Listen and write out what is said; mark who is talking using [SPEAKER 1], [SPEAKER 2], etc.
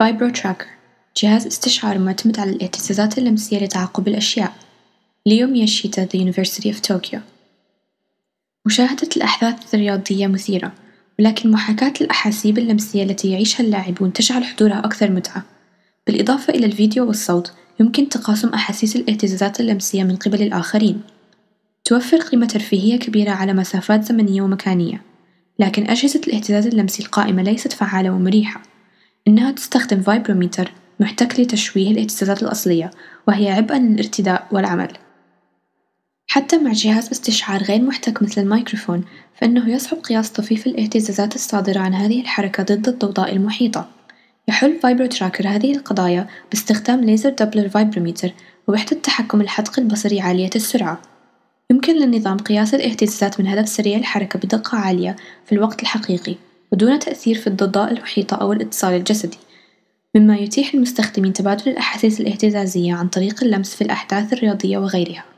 [SPEAKER 1] VibroTracker جهاز استشعار معتمد على الاهتزازات اللمسية لتعقب الأشياء. ليو مياشيتا The University of Tokyo. مشاهدة الأحداث الرياضية مثيرة ولكن محاكاة الأحاسيس اللمسية التي يعيشها اللاعبون تجعل حضورها أكثر متعة. بالإضافة إلى الفيديو والصوت يمكن تقاسم أحاسيس الاهتزازات اللمسية من قبل الآخرين. توفر قيمة ترفيهية كبيرة على مسافات زمنية ومكانية لكن أجهزة الاهتزاز اللمسي القائمة ليست فعالة ومريحة. إنها تستخدم vibrometer محتك لتشويه الاهتزازات الأصلية وهي عبء للارتداء والعمل. حتى مع جهاز استشعار غير محتك مثل الميكروفون فإنه يصعب قياس طفيف الاهتزازات الصادرة عن هذه الحركة ضد الضوضاء المحيطة. يحل VibroTracker هذه القضايا باستخدام ليزر دوبلر vibrometer ووحدة تحكم التحديق البصري عالية السرعة. يمكن للنظام قياس الاهتزازات من هدف سريع الحركة بدقة عالية في الوقت الحقيقي. ودون تأثير في الضوضاء المحيطة أو الاتصال الجسدي مما يتيح للمستخدمين تبادل الأحاسيس الاهتزازية عن طريق اللمس في الأحداث الرياضية وغيرها.